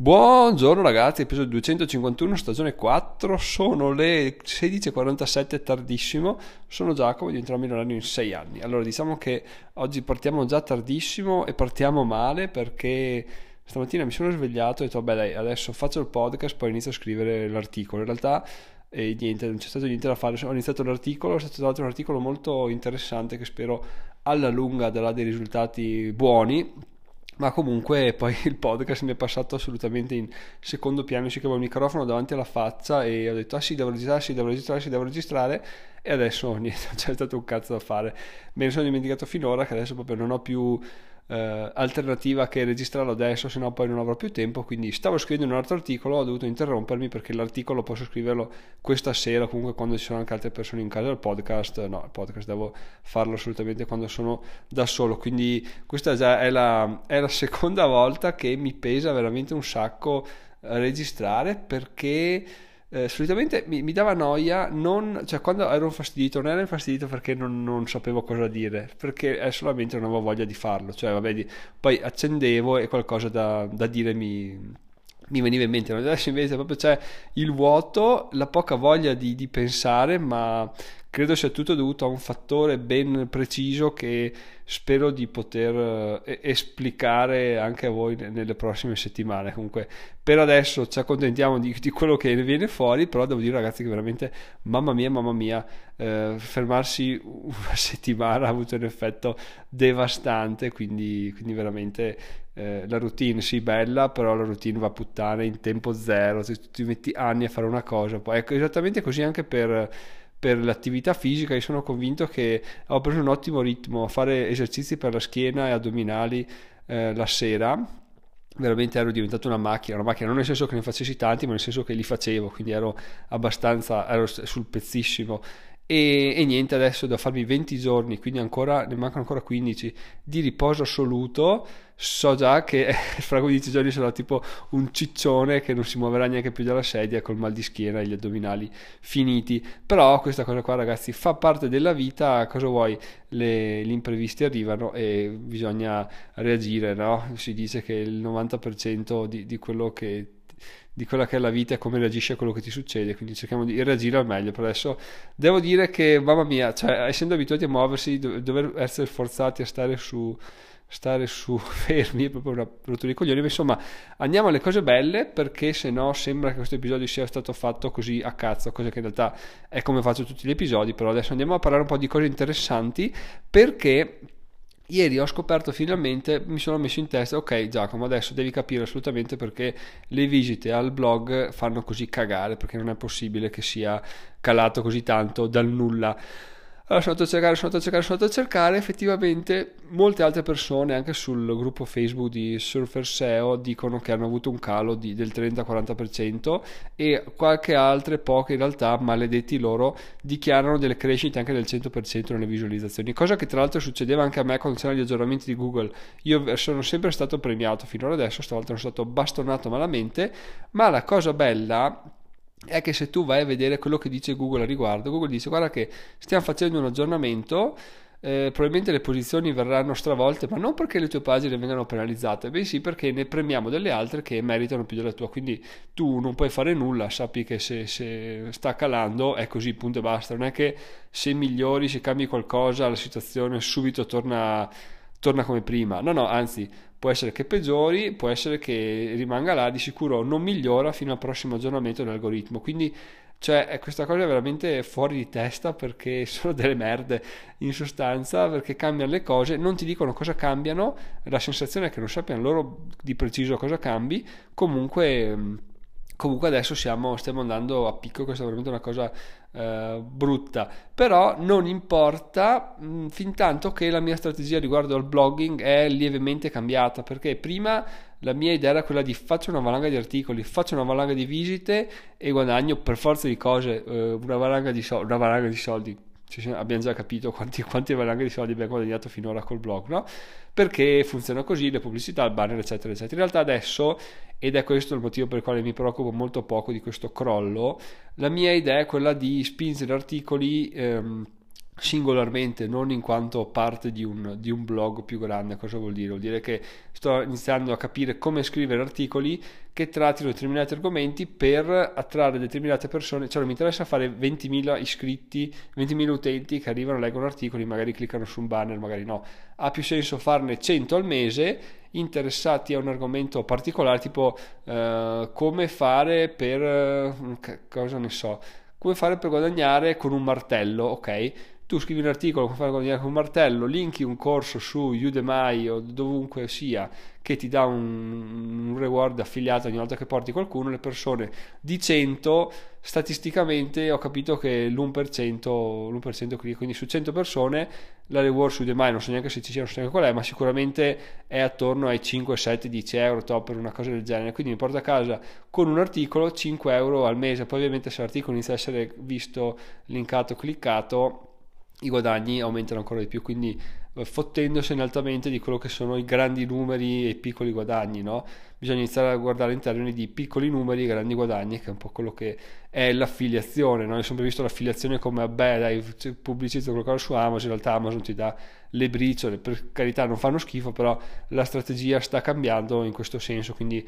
Buongiorno ragazzi, episodio 251, stagione 4, sono le 16.47, tardissimo, sono Giacomo, diventerò milionario in 6 anni. Allora diciamo che oggi partiamo già tardissimo e partiamo male perché stamattina mi sono svegliato e ho detto vabbè dai, adesso faccio il podcast, poi inizio a scrivere l'articolo. In realtà e niente, non c'è stato niente da fare, ho iniziato l'articolo, è stato tra l'altro un articolo molto interessante che spero alla lunga darà dei risultati buoni ma comunque poi il podcast mi è passato assolutamente in secondo piano, ci avevo il microfono davanti alla faccia e ho detto ah sì devo registrare, sì devo registrare, sì devo registrare. E adesso niente, c'è stato un cazzo da fare, me ne sono dimenticato finora che adesso proprio non ho più eh, alternativa che registrarlo adesso, se no poi non avrò più tempo. Quindi stavo scrivendo un altro articolo, ho dovuto interrompermi perché l'articolo posso scriverlo questa sera, comunque quando ci sono anche altre persone in casa. Il podcast, no, il podcast devo farlo assolutamente quando sono da solo. Quindi questa già è la, è la seconda volta che mi pesa veramente un sacco registrare perché eh, solitamente mi, mi, dava noia, non, cioè quando ero infastidito, non ero infastidito perché non, non, sapevo cosa dire, perché è solamente non avevo voglia di farlo, cioè vabbè, di, poi accendevo e qualcosa da, da dire mi, mi veniva in mente, adesso invece proprio c'è il vuoto, la poca voglia di, di pensare, ma credo sia tutto dovuto a un fattore ben preciso che spero di poter eh, esplicare anche a voi nelle prossime settimane. Comunque, per adesso ci accontentiamo di, di, quello che viene fuori, però devo dire ragazzi che veramente, mamma mia, mamma mia, eh, fermarsi una settimana ha avuto un effetto devastante, quindi, quindi veramente eh, la routine sì bella, però la routine va a puttane in tempo zero, se ti metti anni a fare una cosa, poi ecco esattamente così anche per per l'attività fisica io sono convinto che ho preso un ottimo ritmo a fare esercizi per la schiena e addominali eh, la sera. Veramente ero diventato una macchina una macchina non nel senso che ne facessi tanti ma nel senso che li facevo quindi ero abbastanza ero sul pezzissimo e, e, niente adesso devo farmi 20 giorni quindi ancora ne mancano ancora 15 di riposo assoluto. So già che fra 15 giorni sarò tipo un ciccione che non si muoverà neanche più dalla sedia col mal di schiena e gli addominali finiti. Però questa cosa qua ragazzi fa parte della vita cosa vuoi? Le, gli imprevisti arrivano e bisogna reagire no? si dice che il 90% di, di quello che di quella che è la vita e come reagisci a quello che ti succede, quindi cerchiamo di reagire al meglio. Per adesso devo dire che, mamma mia, cioè, essendo abituati a muoversi, do- dover essere forzati a stare su, stare su fermi è proprio una rottura di coglioni. Ma insomma, andiamo alle cose belle perché se no sembra che questo episodio sia stato fatto così a cazzo, cosa che in realtà è come faccio tutti gli episodi. Però adesso andiamo a parlare un po' di cose interessanti perché Ieri ho scoperto finalmente, mi sono messo in testa, ok Giacomo, adesso devi capire assolutamente perché le visite al blog fanno così cagare, perché non è possibile che sia calato così tanto dal nulla. Allora sono andato a cercare, sono andato a cercare, sono andato a cercare, effettivamente molte altre persone anche sul gruppo Facebook di Surfer SEO dicono che hanno avuto un calo di, del 30-40% e qualche altre, poche in realtà, maledetti loro, dichiarano delle crescite anche del 100% nelle visualizzazioni, cosa che tra l'altro succedeva anche a me quando c'erano gli aggiornamenti di Google. Io sono sempre stato premiato fino ad adesso, stavolta sono stato bastonato malamente, ma la cosa bella è che se tu vai a vedere quello che dice Google a riguardo, Google dice guarda che stiamo facendo un aggiornamento, eh, probabilmente le posizioni verranno stravolte, ma non perché le tue pagine vengano penalizzate, bensì perché ne premiamo delle altre che meritano più della tua. Quindi tu non puoi fare nulla, sappi che se, se sta calando è così, punto e basta. Non è che se migliori, se cambi qualcosa, la situazione subito torna, torna come prima. No, no, anzi, può essere che peggiori, può essere che rimanga là, di sicuro non migliora fino al prossimo aggiornamento dell'algoritmo. Quindi cioè, questa cosa è veramente fuori di testa perché sono delle merde in sostanza, perché cambiano le cose, non ti dicono cosa cambiano, la sensazione è che non sappiano loro di preciso cosa cambi, comunque comunque adesso siamo, stiamo andando a picco, questa è veramente una cosa eh, brutta, però non importa mh, fin tanto che la mia strategia riguardo al blogging è lievemente cambiata, perché prima la mia idea era quella di faccio una valanga di articoli, faccio una valanga di visite e guadagno per forza di cose eh, una, valanga di so- una valanga di soldi cioè, abbiamo già capito quanti, quanti valanghe di soldi abbiamo guadagnato finora col blog, no? Perché funziona così, le pubblicità, il banner, eccetera, eccetera. In realtà adesso, ed è questo il motivo per il quale mi preoccupo molto poco di questo crollo, la mia idea è quella di spingere articoli... Ehm, singolarmente, non in quanto parte di un, di un, blog più grande. Cosa vuol dire? Vuol dire che sto iniziando a capire come scrivere articoli che trattino determinati argomenti per attrarre determinate persone. Cioè, mi interessa fare 20.000 iscritti, 20.000 utenti che arrivano, leggono articoli, magari cliccano su un banner, magari no. Ha più senso farne 100 al mese interessati a un argomento particolare, tipo eh, come fare per... Eh, cosa ne so come fare per guadagnare con un martello, ok? Tu scrivi un articolo come fare con un martello, linki un corso su Udemy o dovunque sia che ti dà un, un, reward affiliato ogni volta che porti qualcuno, le persone di 100 statisticamente ho capito che l'1%, l'1% clicca, quindi su 100 persone la reward su Udemy non so neanche se ci sia, non so neanche qual è, ma sicuramente è attorno ai 5, 7, 10 euro top per una cosa del genere, quindi mi porto a casa con un articolo 5 euro al mese, poi ovviamente se l'articolo inizia a essere visto, linkato, cliccato i guadagni aumentano ancora di più, quindi eh, fottendosene altamente di quello che sono i grandi numeri e i piccoli guadagni, no? Bisogna iniziare a guardare in termini di piccoli numeri e grandi guadagni, che è un po' quello che è l'affiliazione, no? Io ho sempre visto l'affiliazione come, vabbè, dai, pubblicizzo qualcosa su Amazon, in realtà Amazon ti dà le briciole, per carità non fanno schifo, però la strategia sta cambiando in questo senso, quindi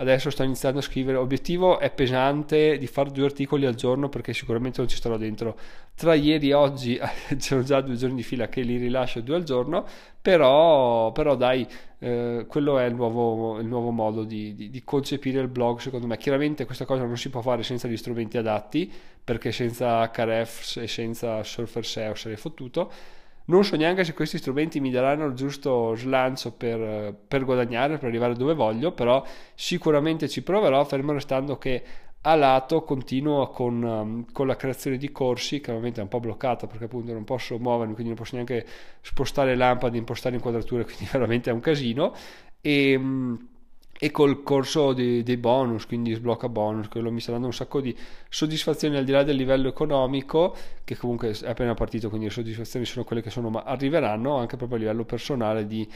adesso sto iniziando a scrivere. Obiettivo è pesante di fare due articoli al giorno perché sicuramente non ci starò dentro. Tra ieri e oggi sono già due giorni di fila che li rilascio due al giorno, però, però dai, eh, quello è il nuovo, il nuovo modo di, di, di, concepire il blog secondo me. Chiaramente questa cosa non si può fare senza gli strumenti adatti perché senza Hrefs e senza Surfer SEO sarei fottuto non so neanche se questi strumenti mi daranno il giusto slancio per, per guadagnare, per arrivare dove voglio, però sicuramente ci proverò, fermo restando che a lato continuo con, um, con, la creazione di corsi che ovviamente è un po' bloccata perché appunto non posso muovermi quindi non posso neanche spostare lampade impostare inquadrature quindi veramente è un casino. E um, e col corso dei, dei, bonus, quindi sblocca bonus, quello mi sta dando un sacco di soddisfazioni al di là del livello economico, che comunque è appena partito, quindi le soddisfazioni sono quelle che sono, ma arriveranno anche proprio a livello personale di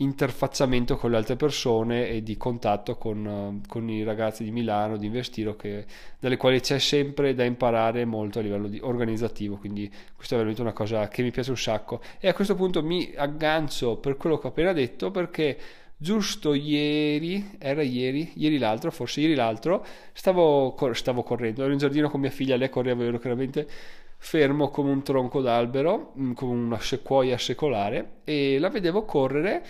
interfacciamento con le altre persone e di contatto con, con i ragazzi di Milano, di Investiro, che, dalle quali c'è sempre da imparare molto a livello organizzativo, quindi questa è veramente una cosa che mi piace un sacco. E a questo punto mi aggancio per quello che ho appena detto perché giusto ieri, era ieri, ieri l'altro, forse ieri l'altro, stavo, stavo correndo, ero in giardino con mia figlia, lei correva, ero chiaramente fermo come un tronco d'albero, mm, come una sequoia secolare, e la vedevo correre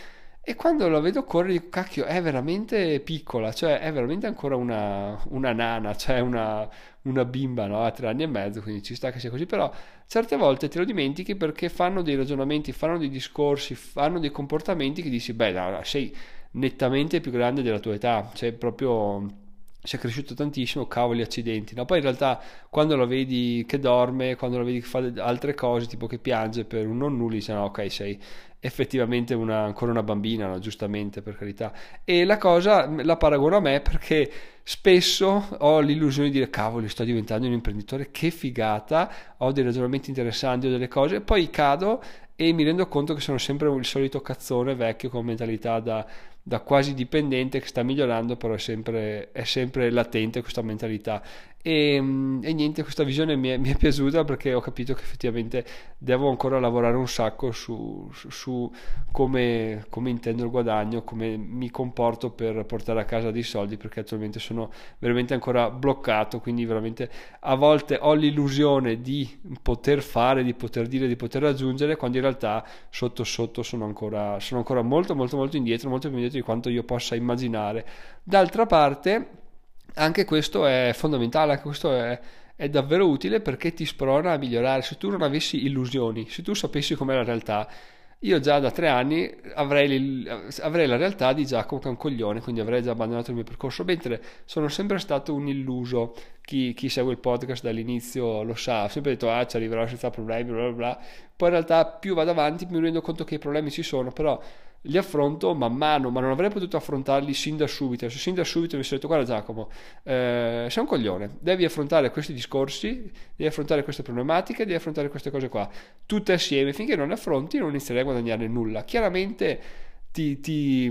e quando la vedo correre dico, cacchio, è veramente piccola, cioè è veramente ancora una, una nana, cioè una, una bimba, no? A tre anni e mezzo, quindi ci sta che sia così, però certe volte te lo dimentichi perché fanno dei ragionamenti, fanno dei discorsi, fanno dei comportamenti che dici, beh, no, sei nettamente più grande della tua età, cioè proprio si è cresciuto tantissimo, cavoli accidenti. No? Poi in realtà quando lo vedi che dorme, quando lo vedi che fa altre cose, tipo che piange per un non nulli, dici no, ok, sei effettivamente una, ancora una bambina, no? giustamente per carità. E la cosa la paragono a me perché spesso ho l'illusione di dire cavoli, sto diventando un imprenditore, che figata, ho dei ragionamenti interessanti, ho delle cose, poi cado e mi rendo conto che sono sempre il solito cazzone vecchio con mentalità da da quasi dipendente che sta migliorando, però è sempre, è sempre latente questa mentalità. E, mm, e, niente, questa visione mi è, mi è, piaciuta perché ho capito che effettivamente devo ancora lavorare un sacco su, su, su come, come, intendo il guadagno, come mi comporto per portare a casa dei soldi perché attualmente sono veramente ancora bloccato, quindi veramente a volte ho l'illusione di poter fare, di poter dire, di poter raggiungere, quando in realtà sotto sotto sono ancora, sono ancora molto molto molto indietro, molto più indietro di quanto io possa immaginare. D'altra parte anche questo è fondamentale, anche questo è, è davvero utile perché ti sprona a migliorare. Se tu non avessi illusioni, se tu sapessi com'è la realtà, io già da tre anni avrei, avrei, la realtà di Giacomo che è un coglione, quindi avrei già abbandonato il mio percorso, mentre sono sempre stato un illuso. Chi, chi segue il podcast dall'inizio lo sa, ho sempre detto ah ci arriverò senza problemi, bla bla bla. Poi in realtà più vado avanti più mi rendo conto che i problemi ci sono, però li affronto man mano, ma non avrei potuto affrontarli sin da subito. Se sin da subito mi sono detto, guarda Giacomo, eh, sei un coglione, devi affrontare questi discorsi, devi affrontare queste problematiche, devi affrontare queste cose qua, tutte assieme, finché non le affronti non inizierai a guadagnare nulla. Chiaramente ti, ti,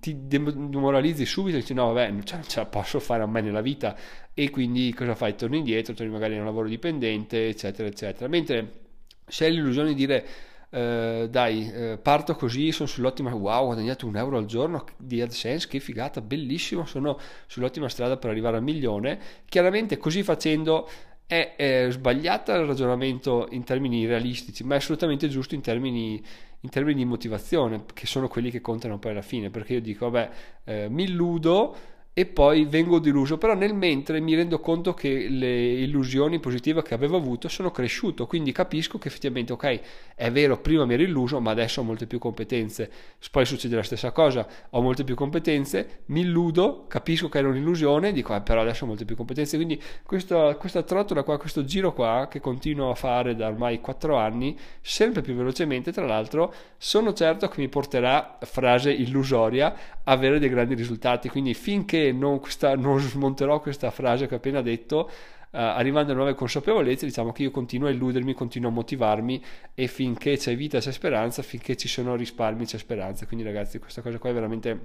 ti demoralizzi subito e dici no vabbè non ce, la posso fare a me nella vita e quindi cosa fai? Torni indietro, torni magari in un lavoro dipendente eccetera eccetera mentre se hai l'illusione di dire eh, dai, eh, parto così, sono sull'ottima, wow, ho guadagnato un euro al giorno di AdSense, che figata, bellissimo, sono sull'ottima strada per arrivare al milione. Chiaramente così facendo è, è sbagliato il ragionamento in termini realistici, ma è assolutamente giusto in termini, in termini di motivazione, che sono quelli che contano poi alla fine, perché io dico, vabbè, eh, mi illudo e poi vengo deluso, però nel mentre mi rendo conto che le illusioni positive che avevo avuto sono cresciuto, quindi capisco che effettivamente ok, è vero, prima mi ero illuso, ma adesso ho molte più competenze. Poi succede la stessa cosa, ho molte più competenze, mi illudo, capisco che era un'illusione, dico eh, però adesso ho molte più competenze, quindi questa, questa trottola qua, questo giro qua che continuo a fare da ormai 4 anni, sempre più velocemente, tra l'altro, sono certo che mi porterà, frase illusoria, a avere dei grandi risultati, quindi finché non, questa, non smonterò questa frase che ho appena detto, Uh, arrivando a nuove consapevolezze, diciamo che io continuo a illudermi, continuo a motivarmi e finché c'è vita c'è speranza, finché ci sono risparmi c'è speranza. Quindi ragazzi, questa cosa qua è veramente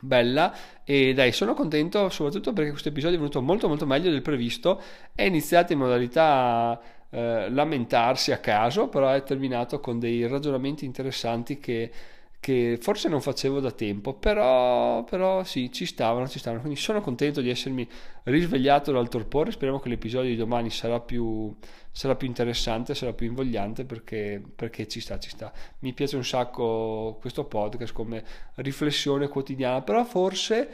bella e dai, sono contento soprattutto perché questo episodio è venuto molto molto meglio del previsto, è iniziato in modalità uh, lamentarsi a caso, però è terminato con dei ragionamenti interessanti che che forse non facevo da tempo, però, però sì, ci stavano, ci stavano. Quindi sono contento di essermi risvegliato dal torpore. Speriamo che l'episodio di domani sarà più, sarà più interessante, sarà più invogliante perché, perché ci sta, ci sta. Mi piace un sacco questo podcast come riflessione quotidiana, però forse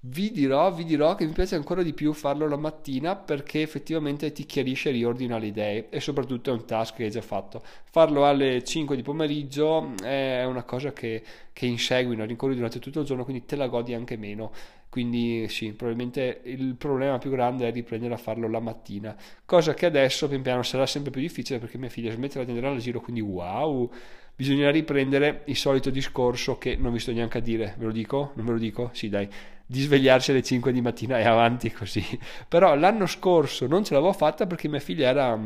vi dirò, vi dirò che mi piace ancora di più farlo la mattina perché effettivamente ti chiarisce e riordina le idee e soprattutto è un task che hai già fatto. Farlo alle 5 di pomeriggio è una cosa che, che insegui, no? rincorri durante tutto il giorno, quindi te la godi anche meno. Quindi sì, probabilmente il problema più grande è riprendere a farlo la mattina, cosa che adesso pian piano sarà sempre più difficile perché mia figlia smetterà di andare al giro, quindi wow, bisognerà riprendere il solito discorso che non vi sto neanche a dire, ve lo dico? Non ve lo dico? Sì dai di svegliarsi alle 5 di mattina e avanti così. Però l'anno scorso non ce l'avevo fatta perché mia figlia era,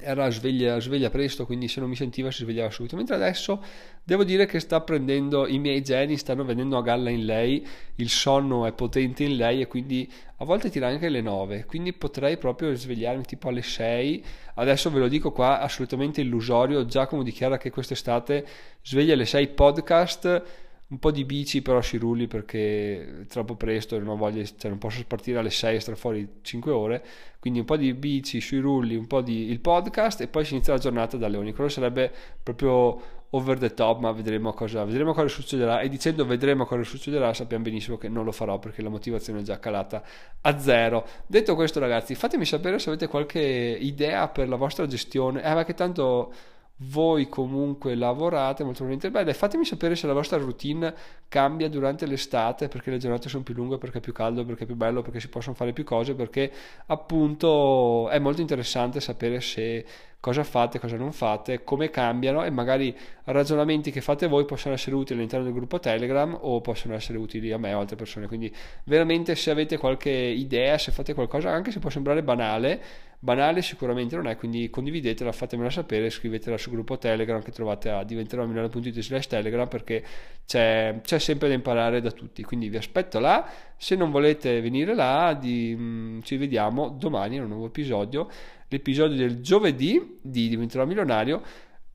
era sveglia, sveglia, presto, quindi se non mi sentiva si svegliava subito. Mentre adesso devo dire che sta prendendo i miei geni, stanno venendo a galla in lei, il sonno è potente in lei e quindi a volte tira anche le 9, quindi potrei proprio svegliarmi tipo alle 6. Adesso ve lo dico qua, assolutamente illusorio. Giacomo dichiara che quest'estate sveglia alle 6 podcast un po' di bici però si rulli perché è troppo presto non, voglio, cioè non posso partire alle 6 e stare fuori 5 ore. Quindi un po' di bici sui rulli un po' di il podcast e poi si inizia la giornata da leoni. Quello sarebbe proprio over the top ma vedremo cosa, vedremo cosa succederà. E dicendo vedremo cosa succederà sappiamo benissimo che non lo farò perché la motivazione è già calata a zero. Detto questo ragazzi fatemi sapere se avete qualche idea per la vostra gestione. Eh ma che tanto voi comunque lavorate molto probabilmente bene fatemi sapere se la vostra routine cambia durante l'estate perché le giornate sono più lunghe perché è più caldo perché è più bello perché si possono fare più cose perché appunto è molto interessante sapere se cosa fate, cosa non fate, come cambiano e magari ragionamenti che fate voi possono essere utili all'interno del gruppo Telegram o possono essere utili a me o altre persone. Quindi veramente se avete qualche idea, se fate qualcosa, anche se può sembrare banale, banale sicuramente non è, quindi condividetela, fatemela sapere, scrivetela sul gruppo Telegram che trovate a diventeromilionario.it slash Telegram perché c'è, c'è, sempre da imparare da tutti, quindi vi aspetto là, se non volete venire là di, mm, ci vediamo domani in un nuovo episodio l'episodio del giovedì di Diventerò Milionario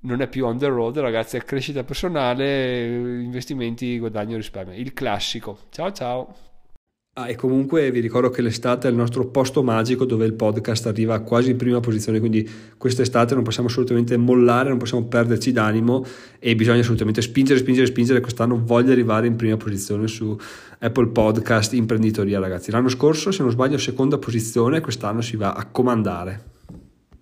non è più on the road, ragazzi, è crescita personale, investimenti, guadagno, risparmio. Il classico. Ciao ciao. Ah, e comunque vi ricordo che l'estate è il nostro posto magico dove il podcast arriva quasi in prima posizione, quindi quest'estate non possiamo assolutamente mollare, non possiamo perderci d'animo e bisogna assolutamente spingere, spingere, spingere. Quest'anno voglio arrivare in prima posizione su Apple Podcast Imprenditoria, ragazzi. L'anno scorso, se non sbaglio, seconda posizione, quest'anno si va a comandare.